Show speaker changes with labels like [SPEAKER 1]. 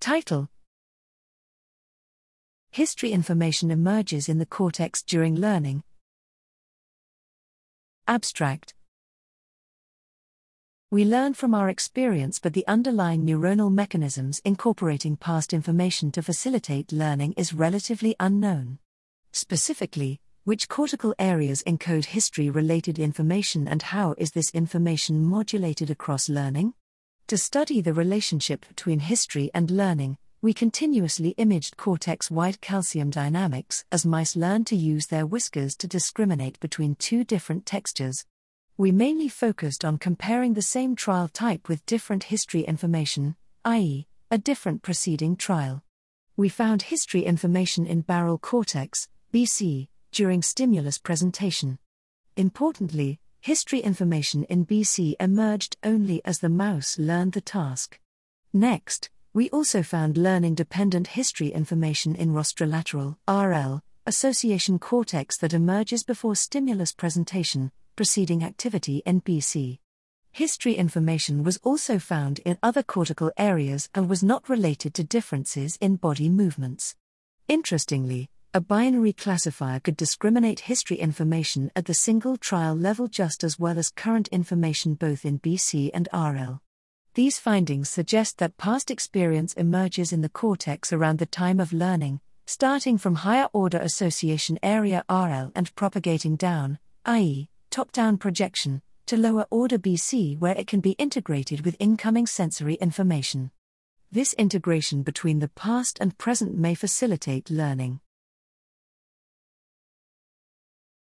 [SPEAKER 1] Title History information emerges in the cortex during learning. Abstract We learn from our experience, but the underlying neuronal mechanisms incorporating past information to facilitate learning is relatively unknown. Specifically, which cortical areas encode history related information and how is this information modulated across learning? To study the relationship between history and learning, we continuously imaged cortex wide calcium dynamics as mice learned to use their whiskers to discriminate between two different textures. We mainly focused on comparing the same trial type with different history information, i.e., a different preceding trial. We found history information in barrel cortex, BC, during stimulus presentation. Importantly, history information in BC emerged only as the mouse learned the task. Next, we also found learning dependent history information in rostrolateral RL association cortex that emerges before stimulus presentation, preceding activity in BC. History information was also found in other cortical areas and was not related to differences in body movements. Interestingly, a binary classifier could discriminate history information at the single trial level just as well as current information both in BC and RL. These findings suggest that past experience emerges in the cortex around the time of learning, starting from higher order association area RL and propagating down, i.e., top down projection, to lower order BC where it can be integrated with incoming sensory information. This integration between the past and present may facilitate learning.